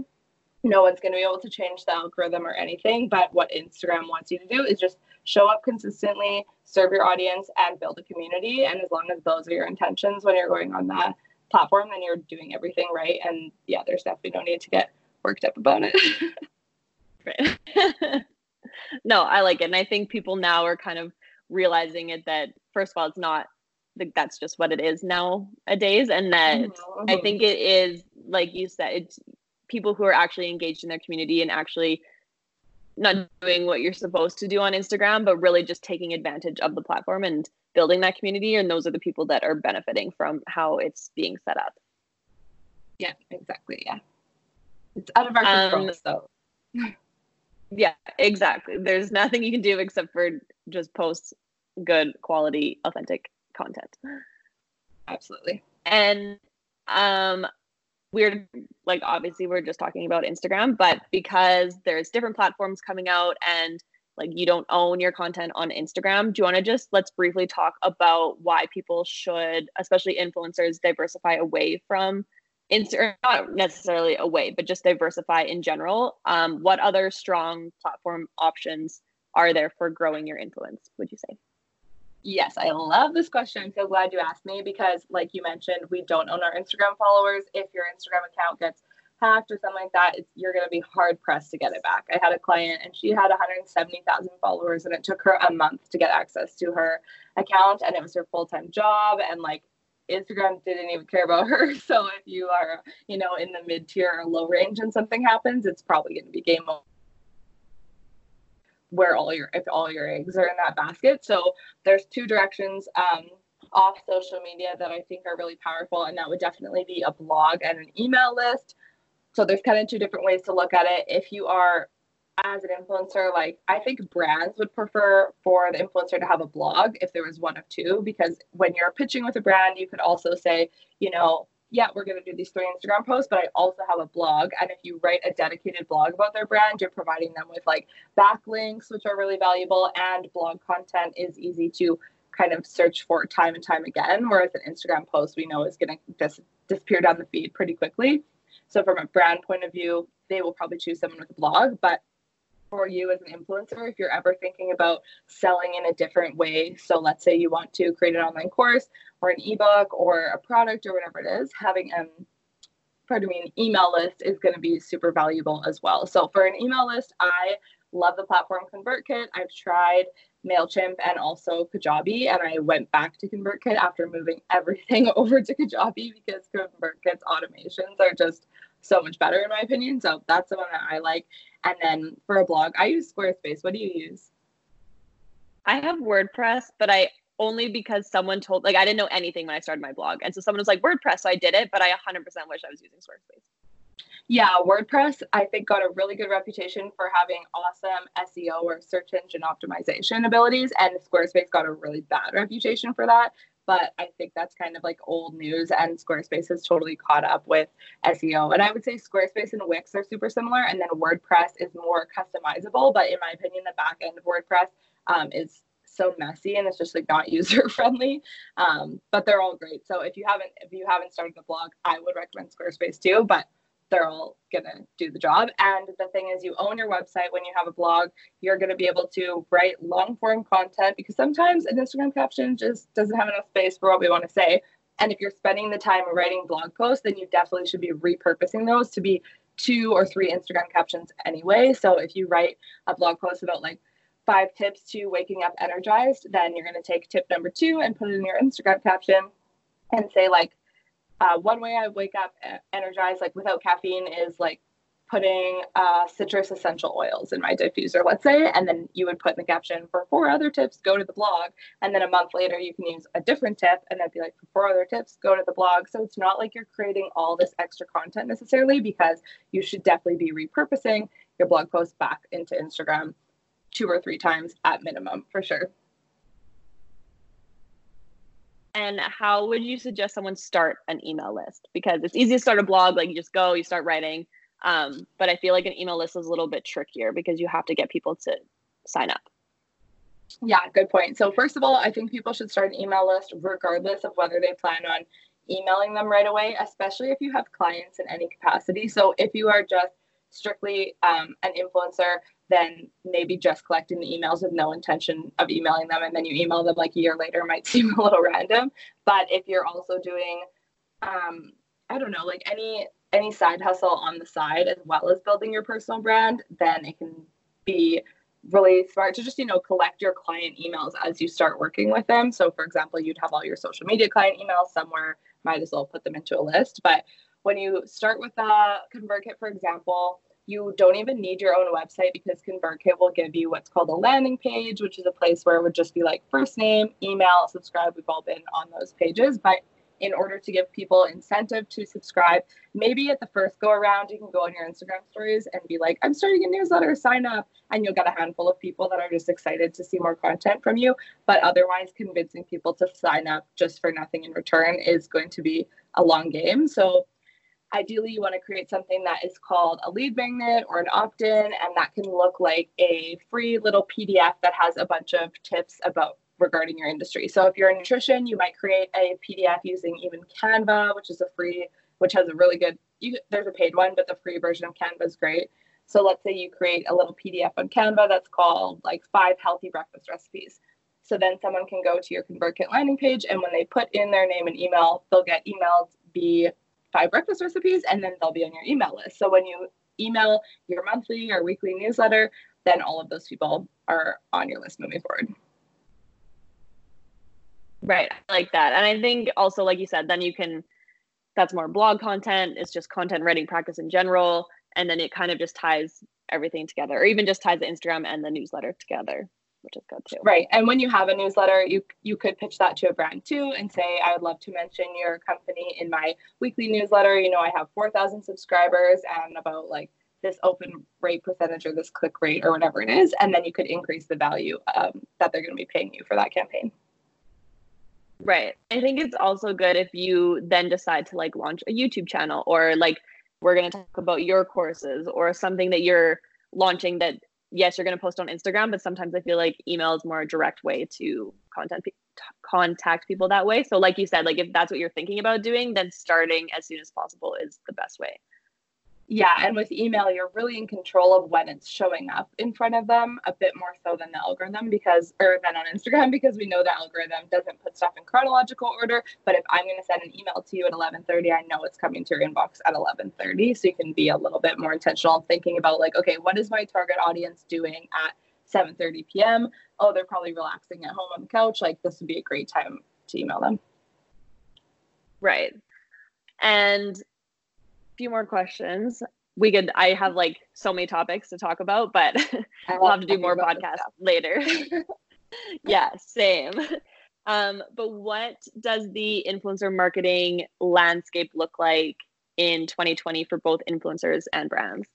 No one's going to be able to change the algorithm or anything, but what Instagram wants you to do is just show up consistently, serve your audience, and build a community. And as long as those are your intentions when you're going on that platform, then you're doing everything right. And yeah, there's definitely no need to get worked up about it. right. no, I like it. And I think people now are kind of realizing it that, first of all, it's not like that's just what it is nowadays and that mm-hmm. i think it is like you said it's people who are actually engaged in their community and actually not doing what you're supposed to do on instagram but really just taking advantage of the platform and building that community and those are the people that are benefiting from how it's being set up. Yeah exactly yeah. It's out of our control um, so yeah exactly there's nothing you can do except for just post good quality authentic content. Absolutely. And um we're like obviously we're just talking about Instagram, but because there's different platforms coming out and like you don't own your content on Instagram, do you want to just let's briefly talk about why people should, especially influencers, diversify away from insert not necessarily a way, but just diversify in general. Um, what other strong platform options are there for growing your influence? Would you say? Yes, I love this question. I'm so glad you asked me because, like you mentioned, we don't own our Instagram followers. If your Instagram account gets hacked or something like that, you're going to be hard pressed to get it back. I had a client and she had 170,000 followers, and it took her a month to get access to her account, and it was her full time job. And like Instagram didn't even care about her. So if you are, you know, in the mid tier or low range and something happens, it's probably going to be game over where all your if all your eggs are in that basket. So there's two directions um, off social media that I think are really powerful, and that would definitely be a blog and an email list. So there's kind of two different ways to look at it. If you are as an influencer, like I think brands would prefer for the influencer to have a blog if there was one of two, because when you're pitching with a brand, you could also say, you know, yeah, we're going to do these three Instagram posts, but I also have a blog. And if you write a dedicated blog about their brand, you're providing them with like backlinks, which are really valuable, and blog content is easy to kind of search for time and time again. Whereas an Instagram post we know is going to dis- disappear down the feed pretty quickly. So, from a brand point of view, they will probably choose someone with a blog. But for you as an influencer if you're ever thinking about selling in a different way. So let's say you want to create an online course or an ebook or a product or whatever it is, having an pardon me, an email list is going to be super valuable as well. So for an email list, I love the platform ConvertKit. I've tried MailChimp and also Kajabi, and I went back to ConvertKit after moving everything over to Kajabi because ConvertKit's automations are just so much better in my opinion. So that's the one that I like. And then for a blog, I use Squarespace. What do you use? I have WordPress, but I only because someone told like I didn't know anything when I started my blog. And so someone was like WordPress, so I did it, but I 100% wish I was using Squarespace. Yeah, WordPress I think got a really good reputation for having awesome SEO or search engine optimization abilities and Squarespace got a really bad reputation for that but I think that's kind of like old news, and Squarespace has totally caught up with SEO. And I would say Squarespace and Wix are super similar, and then WordPress is more customizable. But in my opinion, the back end of WordPress um, is so messy and it's just like not user friendly. Um, but they're all great. So if you haven't if you haven't started a blog, I would recommend Squarespace too. But they're all gonna do the job. And the thing is, you own your website when you have a blog. You're gonna be able to write long form content because sometimes an Instagram caption just doesn't have enough space for what we want to say. And if you're spending the time writing blog posts, then you definitely should be repurposing those to be two or three Instagram captions anyway. So if you write a blog post about like five tips to waking up energized, then you're going to take tip number two and put it in your Instagram caption and say like uh, one way I wake up energized, like without caffeine, is like putting uh, citrus essential oils in my diffuser, let's say, and then you would put in the caption for four other tips, go to the blog. And then a month later, you can use a different tip and then be like, for four other tips, go to the blog. So it's not like you're creating all this extra content necessarily because you should definitely be repurposing your blog post back into Instagram two or three times at minimum for sure. And how would you suggest someone start an email list? Because it's easy to start a blog, like you just go, you start writing. Um, but I feel like an email list is a little bit trickier because you have to get people to sign up. Yeah, good point. So, first of all, I think people should start an email list regardless of whether they plan on emailing them right away, especially if you have clients in any capacity. So, if you are just strictly um, an influencer, then maybe just collecting the emails with no intention of emailing them and then you email them like a year later might seem a little random. But if you're also doing, um, I don't know, like any any side hustle on the side as well as building your personal brand, then it can be really smart to just you know collect your client emails as you start working with them so for example you'd have all your social media client emails somewhere might as well put them into a list but when you start with a ConvertKit, for example, you don't even need your own website because ConvertKit will give you what's called a landing page, which is a place where it would just be like first name, email, subscribe. We've all been on those pages. But in order to give people incentive to subscribe, maybe at the first go around, you can go on your Instagram stories and be like, I'm starting a newsletter, sign up. And you'll get a handful of people that are just excited to see more content from you. But otherwise, convincing people to sign up just for nothing in return is going to be a long game. So ideally you want to create something that is called a lead magnet or an opt-in and that can look like a free little pdf that has a bunch of tips about regarding your industry so if you're in nutrition you might create a pdf using even canva which is a free which has a really good. You, there's a paid one, but the free version of Canva is great. So let's say you create a little PDF on Canva that's called like five healthy breakfast recipes. So then someone can go to your ConvertKit landing page, and when they put in their name and email, they'll get emailed the five breakfast recipes, and then they'll be on your email list. So when you email your monthly or weekly newsletter, then all of those people are on your list moving forward. Right. I like that. And I think also, like you said, then you can, that's more blog content. It's just content writing practice in general. And then it kind of just ties everything together, or even just ties the Instagram and the newsletter together, which is good too. Right. And when you have a newsletter, you you could pitch that to a brand too and say, I would love to mention your company in my weekly newsletter. You know, I have 4,000 subscribers and about like this open rate percentage or this click rate or whatever it is. And then you could increase the value um, that they're going to be paying you for that campaign. Right. I think it's also good if you then decide to like launch a YouTube channel or like we're going to talk about your courses or something that you're launching that yes, you're going to post on Instagram, but sometimes I feel like email is more a direct way to content contact people that way. So like you said, like if that's what you're thinking about doing, then starting as soon as possible is the best way. Yeah, and with email, you're really in control of when it's showing up in front of them a bit more so than the algorithm because, or than on Instagram, because we know the algorithm doesn't put stuff in chronological order. But if I'm going to send an email to you at 11:30, I know it's coming to your inbox at 11:30, so you can be a little bit more intentional thinking about like, okay, what is my target audience doing at 7:30 p.m.? Oh, they're probably relaxing at home on the couch. Like this would be a great time to email them. Right. And few more questions. We could. I have like so many topics to talk about, but we'll have to do more podcasts later. yeah, same. Um, but what does the influencer marketing landscape look like in 2020 for both influencers and brands?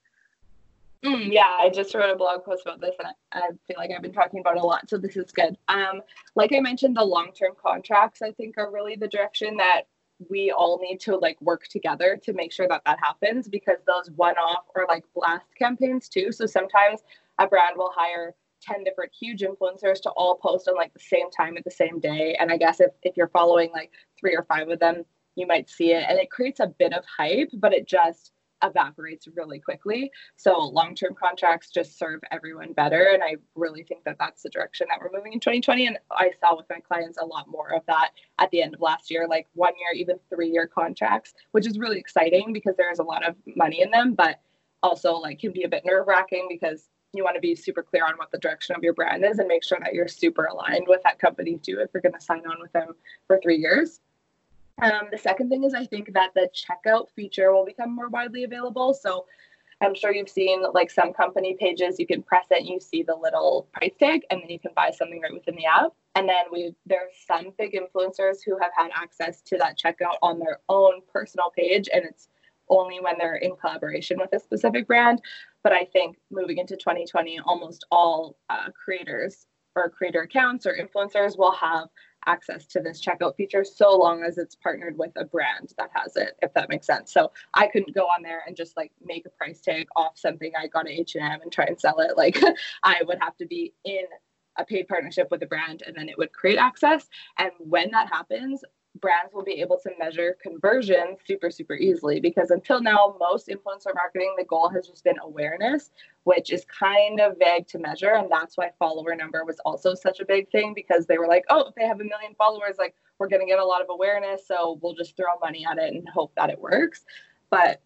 Mm, yeah, I just wrote a blog post about this, and I, I, feel like I've been talking about it a lot, so this is good. Um, like I mentioned, the long-term contracts I think are really the direction that we all need to like work together to make sure that that happens because those one-off or like blast campaigns too. So sometimes a brand will hire 10 different huge influencers to all post on like the same time at the same day. And i guess if, if you're following like three or five of them you might see it. And it creates a bit of hype but it just evaporates really quickly. So long term contracts just serve everyone better. And I really think that that's the direction that we're moving in 2020. And I saw with my clients a lot more of that at the end of last year, like one year, even three year contracts, which is really exciting because there's a lot of money in them, but also like can be a bit nerve wracking because you want to be super clear on what the direction of your brand is and make sure that you're super aligned with that company too if you're going to sign on with them for three years. Um, the second thing is I think that the checkout feature will become more widely available. So I'm sure you've seen like some company pages, you can press it and you see the little price tag and then you can buy something right within the app. And then we there's some big influencers who have had access to that checkout on their own personal page and it's only when they're in collaboration with a specific brand. But I think moving into 2020, almost all uh, creators or creator accounts or influencers will have access to this checkout feature so long as it's partnered with a brand that has it if that makes sense. So i couldn't go on there and just like make a price tag off something i got at h&m and try and sell it. Like i would have to be in a paid partnership with a brand and then it would create access. And when that happens brands will be able to measure conversion super super easily because until now most influencer marketing the goal has just been awareness which is kind of vague to measure. And that's why follower number was also such a big thing because they were like oh if they have a million followers like we're going to get a lot of awareness so we'll just throw money at it and hope that it works. But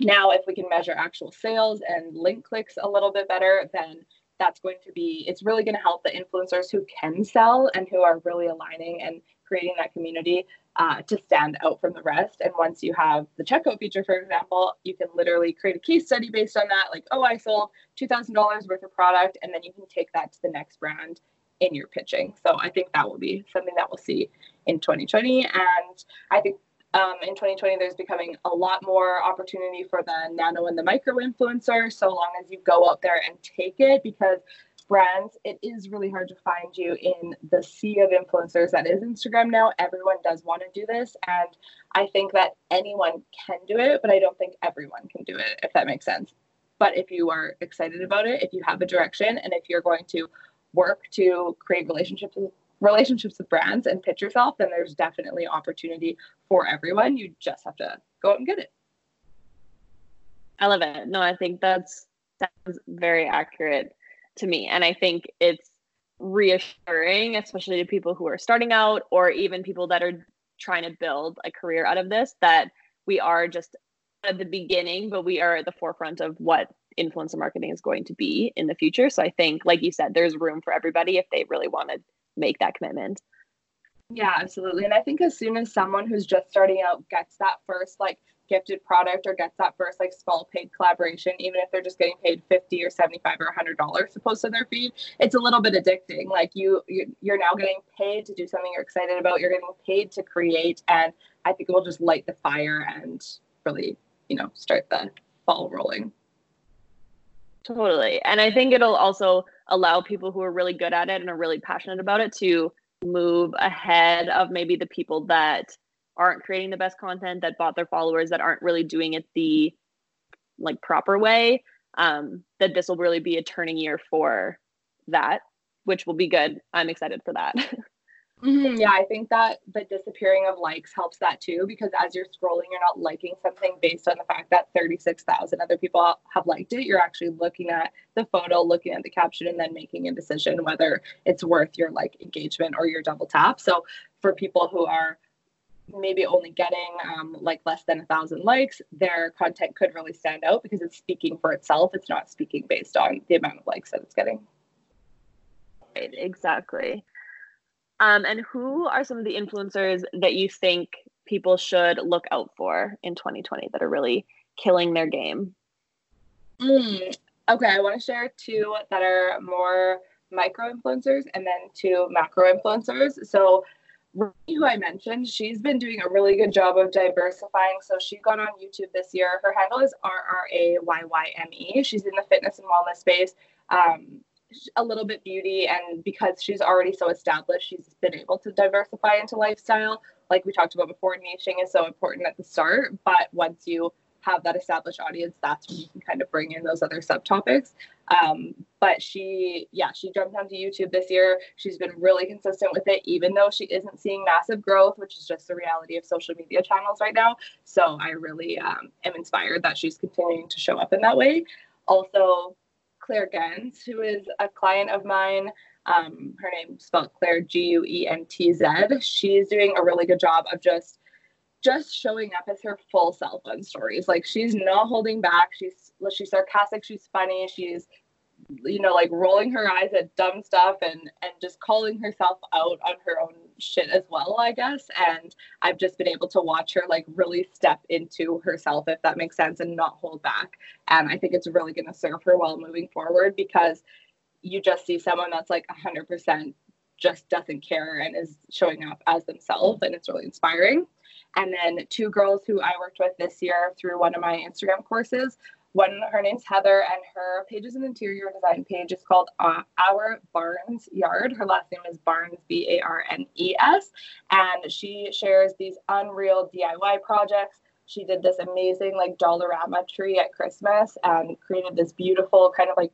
now if we can measure actual sales and link clicks a little bit better then that's going to be it's really going to help the influencers who can sell and who are really aligning and creating that community uh, to stand out from the rest. And once you have the checkout feature, for example, you can literally create a case study based on that. Like, oh, I sold $2,000 worth of product. And then you can take that to the next brand in your pitching. So I think that will be something that we'll see in 2020. And I think um, in 2020, there's becoming a lot more opportunity for the nano and the micro influencer, so long as you go out there and take it, because brands, it is really hard to find you in the sea of influencers that is Instagram now. Everyone does want to do this. And I think that anyone can do it, but I don't think everyone can do it, if that makes sense. But if you are excited about it, if you have a direction, and if you're going to work to create relationships with relationships with brands and pitch yourself, then there's definitely opportunity for everyone. You just have to go out and get it. I love it. No, I think that's sounds very accurate to me. And I think it's reassuring, especially to people who are starting out or even people that are trying to build a career out of this, that we are just at the beginning, but we are at the forefront of what influencer marketing is going to be in the future. So I think, like you said, there's room for everybody if they really want to make that commitment. Yeah, absolutely. And I think as soon as someone who's just starting out gets that first like gifted product or gets that first like small paid collaboration, even if they're just getting paid 50 or 75 or 100 dollars to post on their feed, it's a little bit addicting. Like you, you're now getting paid to do something you're excited about. You're getting paid to create. And I think it will just light the fire and really, you know, start the ball rolling. Totally. And I think it'll also allow people who are really good at it and are really passionate about it to move ahead of maybe the people that aren't creating the best content that bought their followers that aren't really doing it the like proper way um that this will really be a turning year for that which will be good i'm excited for that Mm-hmm. Yeah, I think that the disappearing of likes helps that too because as you're scrolling, you're not liking something based on the fact that 36,000 other people have liked it. You're actually looking at the photo, looking at the caption, and then making a decision whether it's worth your like engagement or your double tap. So for people who are maybe only getting um, like less than a thousand likes, their content could really stand out because it's speaking for itself. It's not speaking based on the amount of likes that it's getting. Right, exactly. Um, and who are some of the influencers that you think people should look out for in 2020 that are really killing their game? Mm, okay, I want to share two that are more micro influencers and then two macro influencers. So, who I mentioned, she's been doing a really good job of diversifying. So, she got on YouTube this year. Her handle is R R A Y Y M E. She's in the fitness and wellness space. Um, a little bit beauty and because she's already so established she's been able to diversify into lifestyle like we talked about before niching is so important at the start but once you have that established audience that's when you can kind of bring in those other subtopics um, but she yeah she jumped onto youtube this year she's been really consistent with it even though she isn't seeing massive growth which is just the reality of social media channels right now so i really um, am inspired that she's continuing to show up in that way also Claire Guentz, who is a client of mine. Um, her name spelled Claire G U E N T Z. She's doing a really good job of just just showing up as her full self on stories. Like she's not holding back. She's she's sarcastic. She's funny. She's you know like rolling her eyes at dumb stuff and and just calling herself out on her own shit as well i guess and i've just been able to watch her like really step into herself if that makes sense and not hold back and i think it's really going to serve her well moving forward because you just see someone that's like 100% just doesn't care and is showing up as themselves and it's really inspiring and then two girls who i worked with this year through one of my instagram courses one, her name's Heather, and her page is an interior design page. It's called uh, Our Barnes Yard. Her last name is Barnes, B A R N E S. And she shares these unreal DIY projects. She did this amazing, like, Dollarama tree at Christmas and created this beautiful, kind of like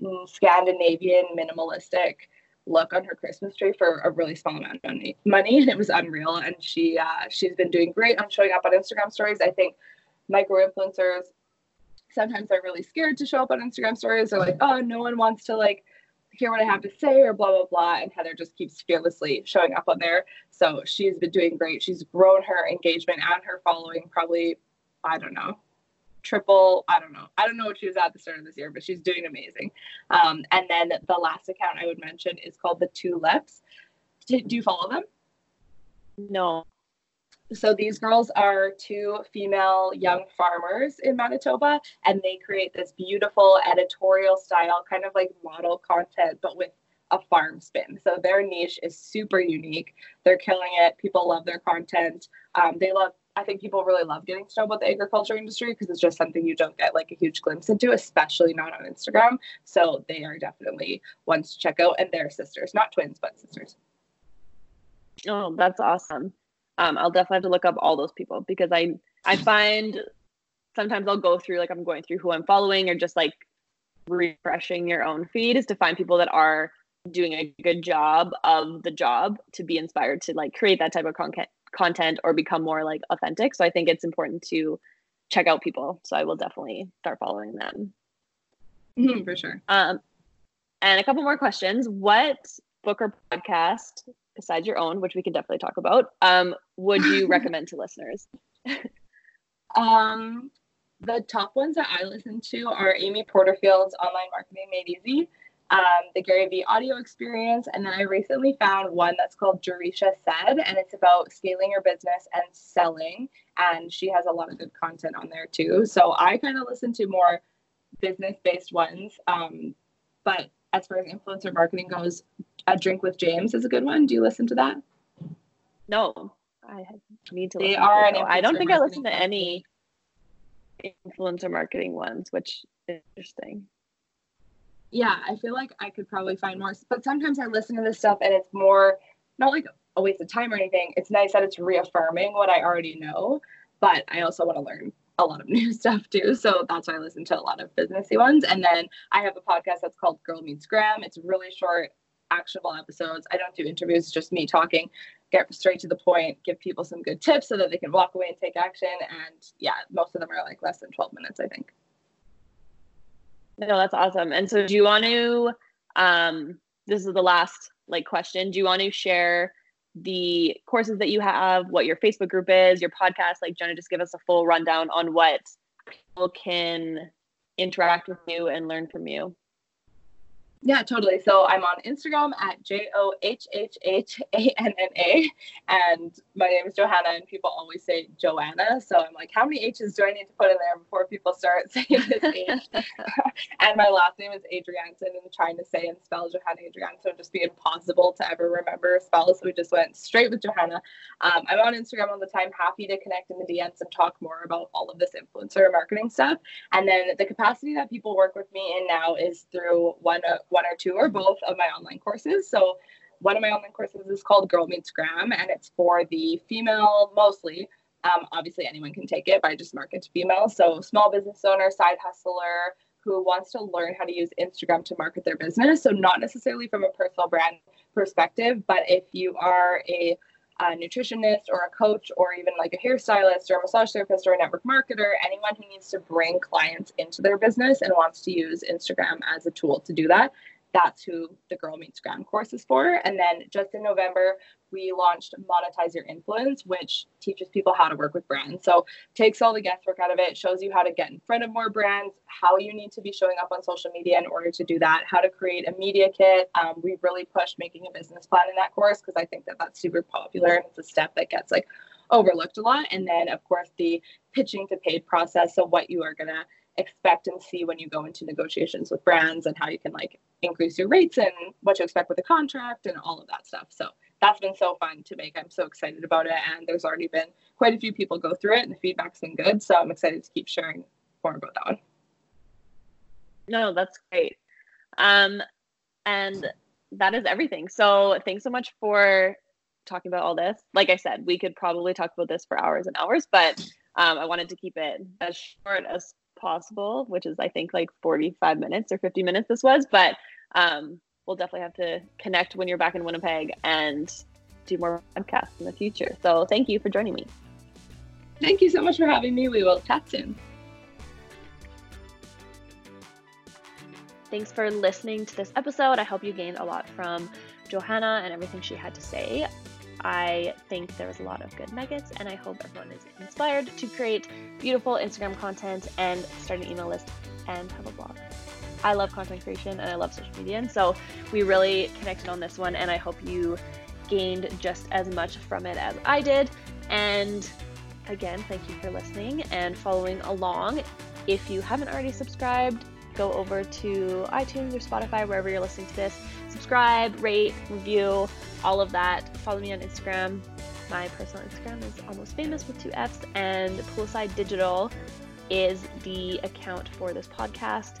mm, Scandinavian minimalistic look on her Christmas tree for a really small amount of money. Money, and it was unreal. And she uh, she's been doing great on showing up on Instagram stories. I think micro influencers sometimes they're really scared to show up on Instagram stories. They're like, oh, no one wants to like hear what I have to say or blah blah blah. And Heather just keeps fearlessly showing up on there. So she's been doing great. She's grown her engagement and her following probably, I don't know, triple. I don't know. I don't know what she was at the start of this year, but she's doing amazing. Um, and then the last account I would mention is called the Two Lips. Do, do you follow them? No. So these girls are two female young farmers in Manitoba, and they create this beautiful editorial style, kind of like model content, but with a farm spin. So their niche is super unique. They're killing it. People love their content. Um, they love. I think people really love getting to know about the agriculture industry because it's just something you don't get like a huge glimpse into, especially not on Instagram. So they are definitely ones to check out, and they're sisters, not twins, but sisters. Oh, that's awesome um, I'll definitely have to look up all those people because I I find sometimes I'll go through like I'm going through who I'm following or just like refreshing your own feed is to find people that are doing a good job of the job to be inspired to like create that type of content content or become more like authentic. So I think it's important to check out people. So I will definitely start following them. Mm-hmm, for sure. Um, and a couple more questions. What book or podcast, besides your own, which we can definitely talk about, um, would you recommend to listeners? um, the top ones that I listen to are Amy Porterfield's Online Marketing Made Easy, um, the Gary Vee audio experience, and then I recently found one that's called Jerisha Said, and it's about scaling your business and selling. And she has a lot of good content on there too. So I kind of listen to more business based ones. Um, but as far as influencer marketing goes, A Drink with James is a good one. Do you listen to that? No, I need to. They are. To I don't think I listen to any influencer marketing ones, which is interesting. Yeah, I feel like I could probably find more, but sometimes I listen to this stuff and it's more not like a waste of time or anything. It's nice that it's reaffirming what I already know, but I also want to learn a lot of new stuff too. So that's why I listen to a lot of businessy ones. And then I have a podcast that's called Girl Meets Gram. It's really short, actionable episodes. I don't do interviews, just me talking, get straight to the point, give people some good tips so that they can walk away and take action. And yeah, most of them are like less than 12 minutes, I think. No, that's awesome. And so do you want to um this is the last like question. Do you want to share the courses that you have, what your Facebook group is, your podcast. Like, Jonah, just give us a full rundown on what people can interact with you and learn from you. Yeah, totally. So I'm on Instagram at J O H H H A N N A. And my name is Johanna, and people always say Joanna. So I'm like, how many H's do I need to put in there before people start saying this H? and my last name is Adrianson, and trying to say and spell Johanna Adrianson would just be impossible to ever remember spell. So we just went straight with Johanna. Um, I'm on Instagram all the time, happy to connect in the DMs and talk more about all of this influencer marketing stuff. And then the capacity that people work with me in now is through one one or two or both of my online courses. So one of my online courses is called Girl Meets Gram, and it's for the female mostly. Um, obviously, anyone can take it, but I just market to females. So small business owner, side hustler who wants to learn how to use Instagram to market their business. So not necessarily from a personal brand perspective, but if you are a a nutritionist or a coach or even like a hairstylist or a massage therapist or a network marketer, anyone who needs to bring clients into their business and wants to use Instagram as a tool to do that, that's who the Girl Meets Gram course is for. And then just in November, we launched Monetize Your Influence, which teaches people how to work with brands. So takes all the guesswork out of it, shows you how to get in front of more brands, how you need to be showing up on social media in order to do that, how to create a media kit. Um, we really pushed making a business plan in that course because I think that that's super popular and it's a step that gets like overlooked a lot. And then, of course, the pitching to paid process. So what you are to expect and see when you go into negotiations with brands and how you can like increase your rates and what to expect with the contract and all of that stuff. So that's been so fun to make. I'm so excited about it. And there's already been quite a few people go through it and the feedback's been good. So I'm excited to keep sharing more about that one. No, that's great. Um, and that is everything. So thanks so much for talking about all this. Like I said, we could probably talk about this for hours and hours, but um, I wanted to keep it as short as possible, which is I think like 45 minutes or 50 minutes this was, but um, we'll definitely have to connect when you're back in Winnipeg and do more podcasts in the future. So thank you for joining me. Thank you so much for having me. We will chat soon. Thanks for listening to this episode. I hope you gained a lot from Johanna and everything she had to say. I think there was a lot of good nuggets, and I hope everyone is inspired to create beautiful Instagram content and start an email list and have a blog. I love content creation and I love social media, and so we really connected on this one, and I hope you gained just as much from it as I did. And again, thank you for listening and following along. If you haven't already subscribed, go over to iTunes or Spotify, wherever you're listening to this. Subscribe, rate, review, all of that. Follow me on Instagram. My personal Instagram is almost famous with two F's, and Poolside Digital is the account for this podcast.